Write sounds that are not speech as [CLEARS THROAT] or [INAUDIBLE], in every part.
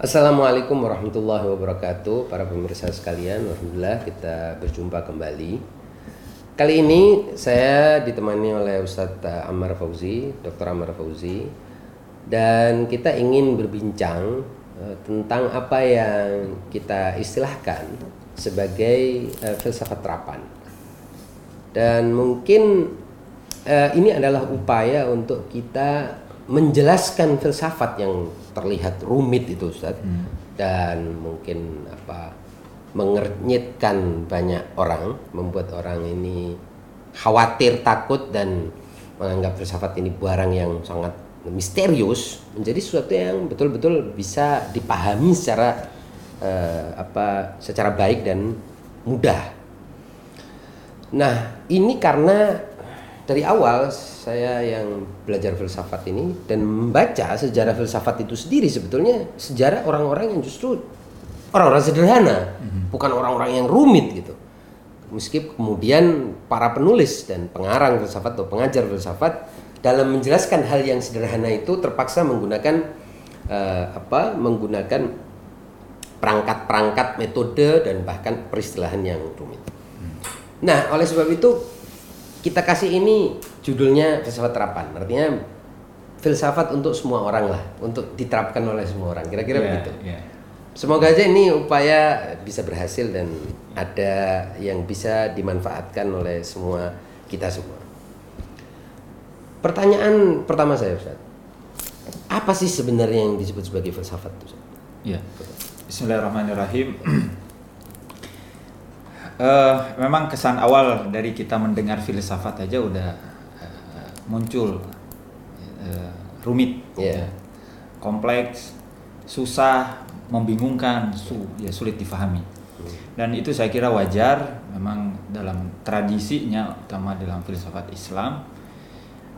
Assalamualaikum warahmatullahi wabarakatuh. Para pemirsa sekalian Alhamdulillah kita berjumpa kembali. Kali ini saya ditemani oleh Ustadz Ammar Fauzi Dr. Ammar Fauzi. Dan kita ingin berbincang uh, Tentang apa yang kita istilahkan Sebagai uh, filsafat terapan. Dan mungkin ini adalah upaya untuk kita menjelaskan filsafat yang terlihat rumit itu Ustaz hmm. dan mungkin apa mengernyitkan banyak orang membuat orang ini khawatir takut dan menganggap filsafat ini barang yang sangat misterius menjadi sesuatu yang betul-betul bisa dipahami secara uh, apa secara baik dan mudah. Nah, ini karena dari awal saya yang belajar filsafat ini dan membaca sejarah filsafat itu sendiri sebetulnya sejarah orang-orang yang justru orang-orang sederhana, mm-hmm. bukan orang-orang yang rumit gitu. Meskipun kemudian para penulis dan pengarang filsafat atau pengajar filsafat dalam menjelaskan hal yang sederhana itu terpaksa menggunakan uh, apa? menggunakan perangkat-perangkat metode dan bahkan peristilahan yang rumit. Mm. Nah, oleh sebab itu kita kasih ini judulnya filsafat terapan. Artinya filsafat untuk semua orang lah, untuk diterapkan oleh semua orang. Kira-kira yeah, begitu. Yeah. Semoga aja ini upaya bisa berhasil dan ada yang bisa dimanfaatkan oleh semua kita semua. Pertanyaan pertama saya Ustaz. Apa sih sebenarnya yang disebut sebagai filsafat Ustaz? Ya. Bismillahirrahmanirrahim. [CLEARS THROAT] uh, memang kesan awal dari kita mendengar filsafat aja udah uh, muncul uh, rumit, yeah. ya. kompleks, susah, membingungkan, su ya sulit difahami. Dan itu saya kira wajar, memang dalam tradisinya, utama dalam filsafat Islam,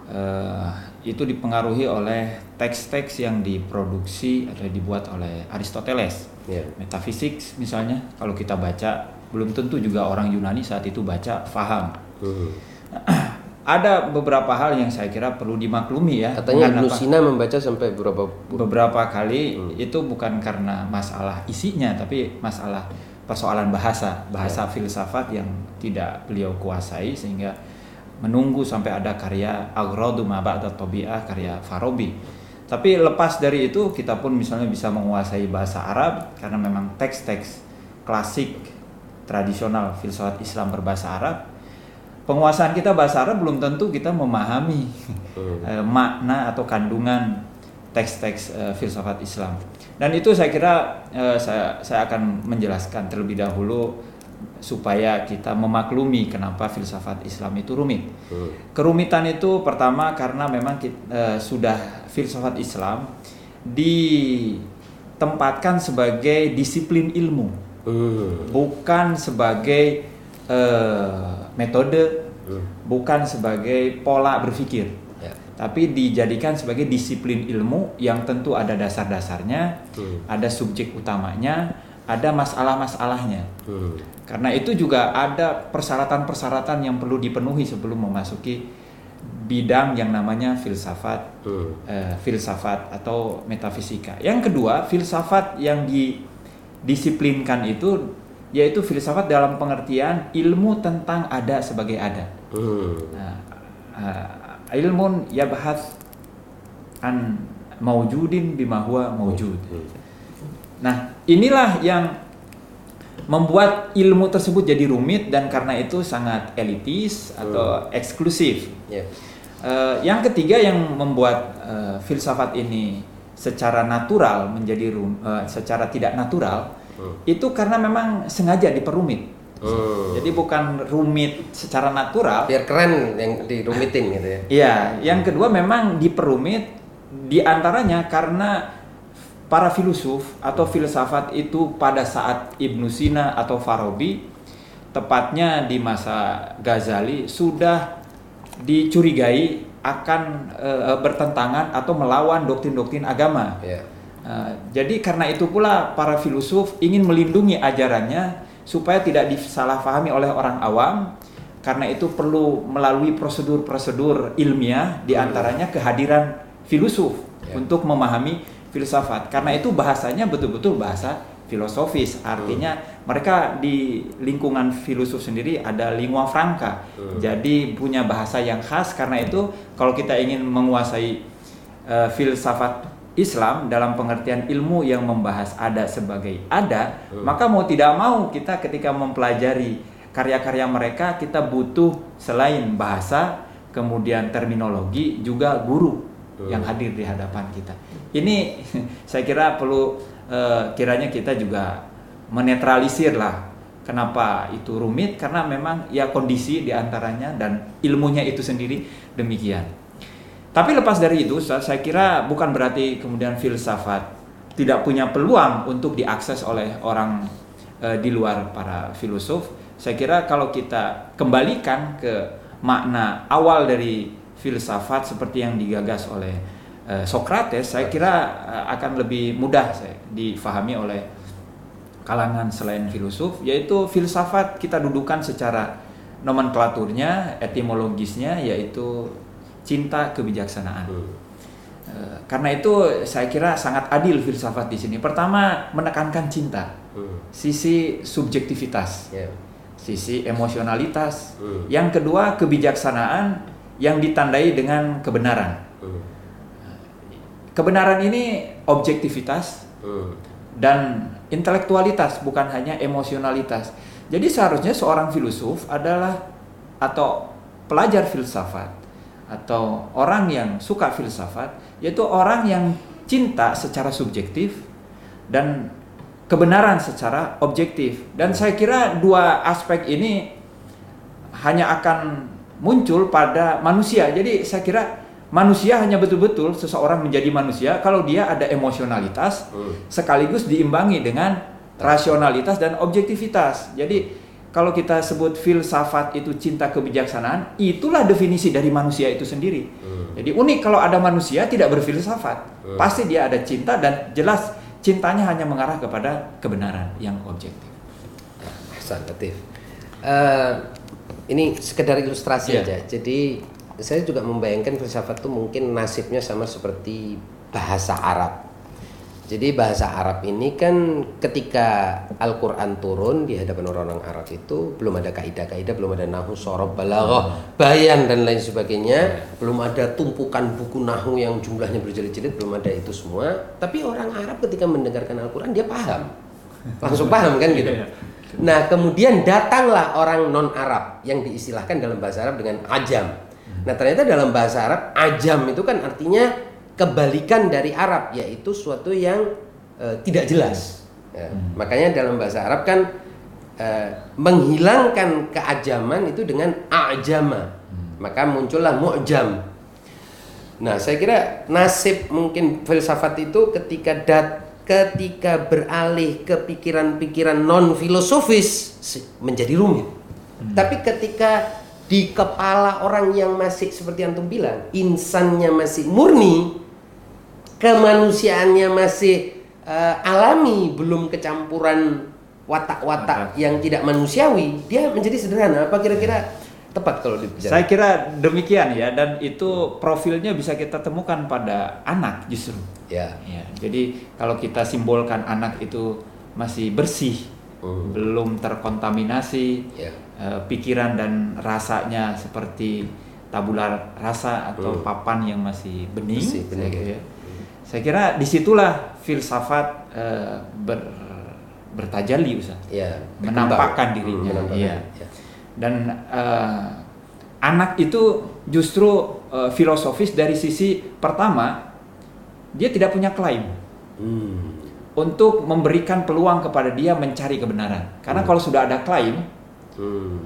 uh, itu dipengaruhi oleh teks-teks yang diproduksi atau dibuat oleh Aristoteles. Yeah. Metafisik misalnya, kalau kita baca belum tentu juga orang Yunani saat itu baca faham. Hmm. [CLEARS THROAT] Ada beberapa hal yang saya kira perlu dimaklumi ya. Katanya Ibnu Sina membaca sampai beberapa beberapa kali hmm. itu bukan karena masalah isinya tapi masalah persoalan bahasa, bahasa ya. filsafat yang tidak beliau kuasai sehingga menunggu sampai ada karya Agradu atau Tobi'ah karya Farabi. Tapi lepas dari itu kita pun misalnya bisa menguasai bahasa Arab karena memang teks-teks klasik tradisional filsafat Islam berbahasa Arab penguasaan kita bahasa Arab belum tentu kita memahami hmm. makna atau kandungan teks-teks uh, filsafat Islam dan itu saya kira uh, saya saya akan menjelaskan terlebih dahulu supaya kita memaklumi kenapa filsafat Islam itu rumit. Hmm. Kerumitan itu pertama karena memang kita, uh, sudah filsafat Islam ditempatkan sebagai disiplin ilmu hmm. bukan sebagai uh, metode, hmm. bukan sebagai pola berpikir, ya. tapi dijadikan sebagai disiplin ilmu yang tentu ada dasar-dasarnya, hmm. ada subjek utamanya, ada masalah-masalahnya. Hmm. Karena itu juga ada persyaratan-persyaratan yang perlu dipenuhi sebelum memasuki bidang yang namanya filsafat, hmm. uh, filsafat atau metafisika. Yang kedua, filsafat yang di disiplinkan itu yaitu filsafat dalam pengertian ilmu tentang ada sebagai ada. Hmm. Nah, uh, ilmun yabhath an maujudin bima huwa maujud. Hmm. Nah, inilah yang membuat ilmu tersebut jadi rumit dan karena itu sangat elitis atau hmm. eksklusif. Yeah. Uh, yang ketiga yang membuat uh, filsafat ini secara natural menjadi uh, secara tidak natural hmm. itu karena memang sengaja diperumit. Hmm. Jadi bukan rumit secara natural. Biar keren yang dirumitin gitu ya. Iya, yang kedua memang diperumit di antaranya karena para filosof atau filsafat itu pada saat Ibnu Sina atau Farabi tepatnya di masa Ghazali sudah dicurigai akan e, bertentangan atau melawan doktrin-doktrin agama. Yeah. Uh, jadi karena itu pula para filosof ingin melindungi ajarannya supaya tidak disalahpahami oleh orang awam. Karena itu perlu melalui prosedur-prosedur ilmiah di antaranya kehadiran filosof yeah. untuk memahami filsafat karena itu bahasanya betul-betul bahasa filosofis artinya hmm. mereka di lingkungan filosof sendiri ada lingua franca hmm. jadi punya bahasa yang khas karena itu kalau kita ingin menguasai uh, filsafat Islam dalam pengertian ilmu yang membahas ada sebagai ada hmm. maka mau tidak mau kita ketika mempelajari karya-karya mereka kita butuh selain bahasa kemudian terminologi juga guru yang hadir di hadapan kita. Ini [LAUGHS] saya kira perlu uh, kiranya kita juga menetralisir lah kenapa itu rumit karena memang ya kondisi di antaranya dan ilmunya itu sendiri demikian. Tapi lepas dari itu saya kira bukan berarti kemudian filsafat tidak punya peluang untuk diakses oleh orang uh, di luar para filosof. Saya kira kalau kita kembalikan ke makna awal dari filsafat seperti yang digagas oleh Socrates, saya kira uh, akan lebih mudah saya difahami oleh kalangan selain filosof, yaitu filsafat kita dudukan secara nomenklaturnya, etimologisnya, yaitu cinta kebijaksanaan. Hmm. Uh, karena itu saya kira sangat adil filsafat di sini. Pertama menekankan cinta, hmm. sisi subjektivitas, yeah. sisi emosionalitas. Hmm. Yang kedua kebijaksanaan yang ditandai dengan kebenaran. Hmm. Kebenaran ini objektivitas hmm. dan intelektualitas, bukan hanya emosionalitas. Jadi seharusnya seorang filosof adalah atau pelajar filsafat atau orang yang suka filsafat yaitu orang yang cinta secara subjektif dan kebenaran secara objektif. Dan saya kira dua aspek ini hanya akan muncul pada manusia. Jadi saya kira manusia hanya betul-betul seseorang menjadi manusia kalau dia ada emosionalitas hmm. sekaligus diimbangi dengan rasionalitas dan objektivitas. Jadi kalau kita sebut filsafat itu cinta kebijaksanaan, itulah definisi dari manusia itu sendiri. Hmm. Jadi unik kalau ada manusia tidak berfilsafat, hmm. pasti dia ada cinta dan jelas cintanya hanya mengarah kepada kebenaran yang objektif. Hasan Uh, ini sekedar ilustrasi yeah. aja. Jadi saya juga membayangkan filsafat itu mungkin nasibnya sama seperti bahasa Arab. Jadi bahasa Arab ini kan ketika Al-Quran turun di hadapan orang-orang Arab itu belum ada kaidah-kaidah, belum ada nahu, sorob, balaghah, bayan dan lain sebagainya, yeah. belum ada tumpukan buku nahu yang jumlahnya berjilid-jilid, belum ada itu semua. Tapi orang Arab ketika mendengarkan Al-Quran dia paham, langsung paham kan [LAUGHS] gitu. Iya. Nah, kemudian datanglah orang non-Arab yang diistilahkan dalam bahasa Arab dengan ajam. Nah, ternyata dalam bahasa Arab ajam itu kan artinya kebalikan dari Arab, yaitu suatu yang uh, tidak jelas. Ya, hmm. Makanya dalam bahasa Arab kan uh, menghilangkan keajaman itu dengan ajama. Hmm. Maka muncullah mu'jam. Nah, saya kira nasib mungkin filsafat itu ketika dat ketika beralih ke pikiran-pikiran non filosofis menjadi rumit. Hmm. Tapi ketika di kepala orang yang masih seperti antum bilang, insannya masih murni, kemanusiaannya masih uh, alami, belum kecampuran watak-watak yang tidak manusiawi, dia menjadi sederhana. Apa kira-kira tepat kalau dibicara. Saya kira demikian ya dan itu profilnya bisa kita temukan pada anak justru. Ya. ya. Jadi kalau kita simbolkan anak itu masih bersih, uh. belum terkontaminasi, ya. Eh, pikiran dan rasanya seperti tabula rasa atau uh. papan yang masih bening. Bersih, bening. Saya, ya. saya kira di situlah filsafat eh, ber, bertajalli Ustaz. Ya, menampakkan dirinya. Hmm, ya. ya dan uh, anak itu justru uh, filosofis dari sisi pertama dia tidak punya klaim hmm. untuk memberikan peluang kepada dia mencari kebenaran karena hmm. kalau sudah ada klaim hmm.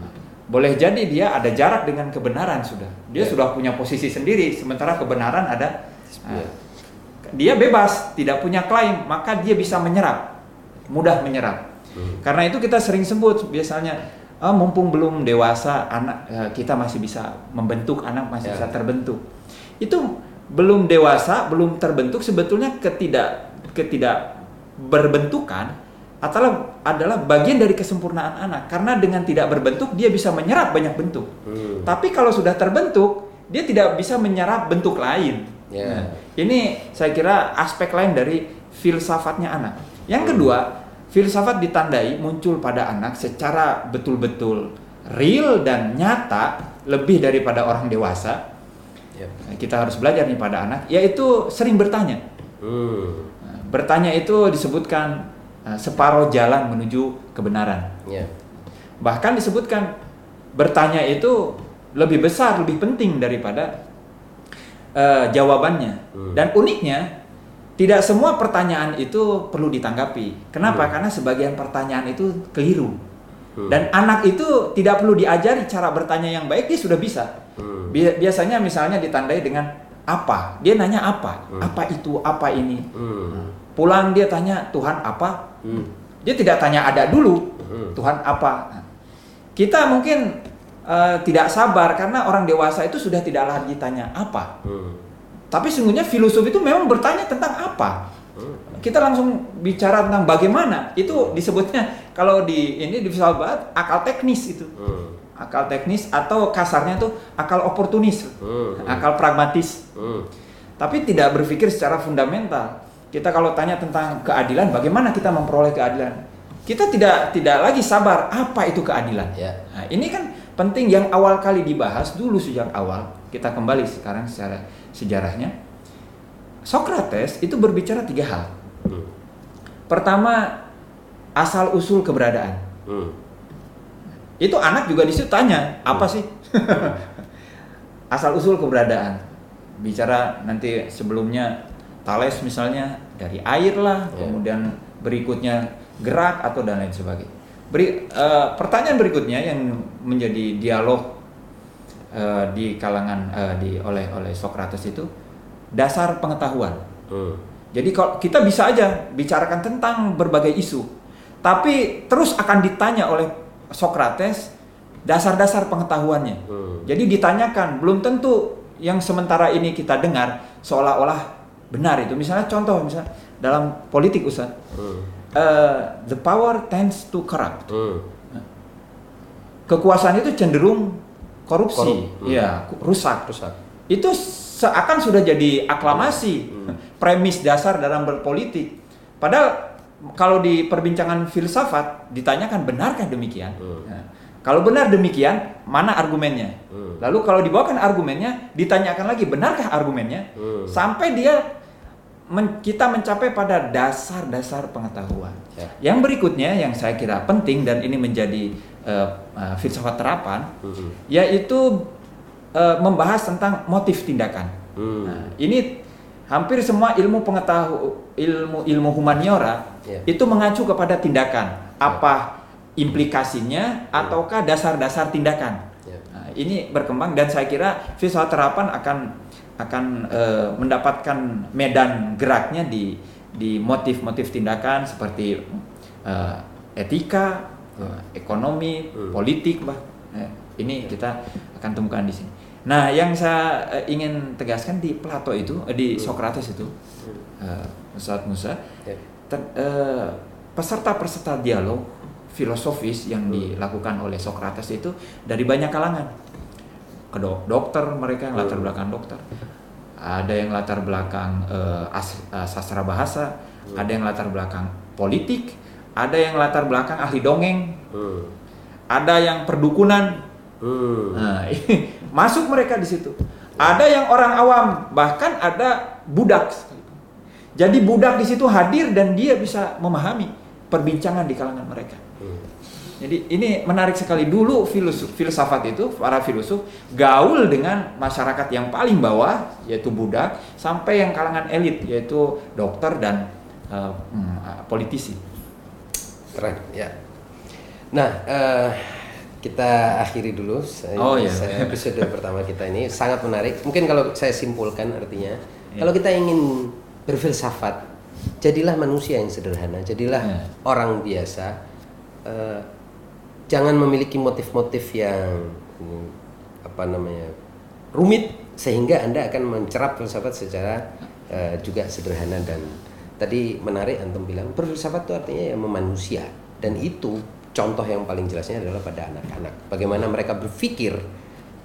boleh jadi dia ada jarak dengan kebenaran sudah dia yeah. sudah punya posisi sendiri sementara kebenaran ada uh, dia bebas tidak punya klaim maka dia bisa menyerap mudah menyerap hmm. karena itu kita sering sebut biasanya oh, mumpung belum dewasa anak uh, kita masih bisa membentuk anak masih yeah. bisa terbentuk itu belum dewasa belum terbentuk sebetulnya ketidak ketidak berbentukan adalah adalah bagian dari kesempurnaan anak karena dengan tidak berbentuk dia bisa menyerap banyak bentuk hmm. tapi kalau sudah terbentuk dia tidak bisa menyerap bentuk lain yeah. nah, Ini saya kira aspek lain dari filsafatnya anak. Yang kedua, filsafat ditandai muncul pada anak secara betul-betul real dan nyata lebih daripada orang dewasa. Yep. Kita harus belajar nih pada anak, yaitu sering bertanya. Hmm. Bertanya itu disebutkan separuh jalan menuju kebenaran. Yeah. Bahkan disebutkan bertanya itu lebih besar, lebih penting daripada uh, jawabannya. Hmm. Dan uniknya tidak semua pertanyaan itu perlu ditanggapi. Kenapa? Hmm. Karena sebagian pertanyaan itu keliru. Hmm. Dan anak itu tidak perlu diajari cara bertanya yang baik, dia sudah bisa. Hmm. Biasanya misalnya ditandai dengan apa? Dia nanya apa? Hmm. Apa itu? Apa ini? Hmm. Pulang dia tanya Tuhan apa? Hmm. Dia tidak tanya ada dulu. Hmm. Tuhan apa? Kita mungkin uh, tidak sabar karena orang dewasa itu sudah tidak lagi tanya apa. Hmm tapi sungguhnya filosof itu memang bertanya tentang apa. Hmm. Kita langsung bicara tentang bagaimana. Itu disebutnya kalau di ini di filsafat akal teknis itu. Hmm. Akal teknis atau kasarnya itu akal oportunis, hmm. akal pragmatis. Tapi tidak berpikir secara fundamental. Kita kalau tanya tentang keadilan, bagaimana kita memperoleh keadilan? Kita tidak tidak lagi sabar apa itu keadilan. Yeah. Nah, ini kan penting yang awal kali dibahas dulu sejak awal. Kita kembali sekarang secara sejarahnya, Socrates itu berbicara tiga hal. Hmm. Pertama, asal usul keberadaan. Hmm. Itu anak juga di situ tanya apa hmm. sih [LAUGHS] asal usul keberadaan. Bicara nanti sebelumnya Thales misalnya dari air lah, yeah. kemudian berikutnya gerak atau dan lain sebagainya. Beri, uh, pertanyaan berikutnya yang menjadi dialog uh, di kalangan uh, di oleh oleh Socrates itu dasar pengetahuan. Hmm. Jadi kalau kita bisa aja bicarakan tentang berbagai isu, tapi terus akan ditanya oleh Socrates dasar-dasar pengetahuannya. Hmm. Jadi ditanyakan belum tentu yang sementara ini kita dengar seolah-olah benar itu. Misalnya contoh misalnya dalam politik Ustaz. Hmm. Uh, the power tends to corrupt. Hmm. Kekuasaan itu cenderung korupsi, Korup, hmm. ya rusak. rusak. Itu seakan sudah jadi aklamasi, hmm. premis dasar dalam berpolitik. Padahal kalau di perbincangan filsafat ditanyakan benarkah demikian? Hmm. Kalau benar demikian, mana argumennya? Hmm. Lalu kalau dibawakan argumennya, ditanyakan lagi benarkah argumennya? Hmm. Sampai dia men, kita mencapai pada dasar-dasar pengetahuan. Ya. Yang berikutnya yang saya kira penting dan ini menjadi uh, uh, filsafat terapan, hmm. yaitu uh, membahas tentang motif tindakan. Hmm. Nah, ini hampir semua ilmu pengetahuan, ilmu ilmu humaniora yeah. itu mengacu kepada tindakan. Ya. Apa implikasinya ya. ataukah dasar-dasar tindakan? Yeah. Nah, ini berkembang dan saya kira filsafat terapan akan akan uh, mendapatkan medan geraknya di di motif-motif tindakan seperti uh, etika, hmm. ekonomi, hmm. politik, bah. Nah, ini kita akan temukan di sini. Nah, yang saya uh, ingin tegaskan di Plato itu, uh, di hmm. Socrates itu, uh, Ustaz Musa, yeah. uh, peserta-peserta dialog filosofis yang dilakukan oleh Socrates itu dari banyak kalangan. Ke dokter mereka yang latar belakang dokter, ada yang latar belakang uh, as, uh, sastra bahasa, hmm. ada yang latar belakang politik, ada yang latar belakang ahli dongeng, hmm. ada yang perdukunan. Hmm. Nah, [LAUGHS] masuk mereka di situ. Ada yang orang awam, bahkan ada budak. Jadi budak di situ hadir dan dia bisa memahami perbincangan di kalangan mereka. Hmm. Jadi ini menarik sekali dulu filosof, filsafat itu para filosof gaul dengan masyarakat yang paling bawah yaitu budak sampai yang kalangan elit yaitu dokter dan uh, politisi. Keren, ya. Nah, uh, kita akhiri dulu saya, oh, iya. saya episode [LAUGHS] pertama kita ini sangat menarik. Mungkin kalau saya simpulkan artinya, yeah. kalau kita ingin berfilsafat, jadilah manusia yang sederhana, jadilah yeah. orang biasa. Uh, jangan memiliki motif-motif yang apa namanya rumit sehingga anda akan mencerap filsafat secara uh, juga sederhana dan tadi menarik antum bilang berfilsafat itu artinya yang memanusia dan itu contoh yang paling jelasnya adalah pada anak-anak bagaimana mereka berpikir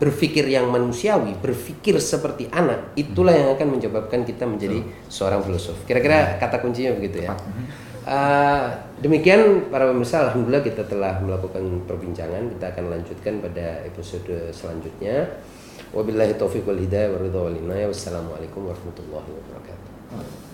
berpikir yang manusiawi, berpikir seperti anak, itulah yang akan menyebabkan kita menjadi seorang filosof. Kira-kira kata kuncinya begitu ya. Uh, demikian para pemirsa, alhamdulillah kita telah melakukan perbincangan. Kita akan lanjutkan pada episode selanjutnya. Wabillahi taufiq wal hidayah wa ridha wal Wassalamualaikum warahmatullahi wabarakatuh.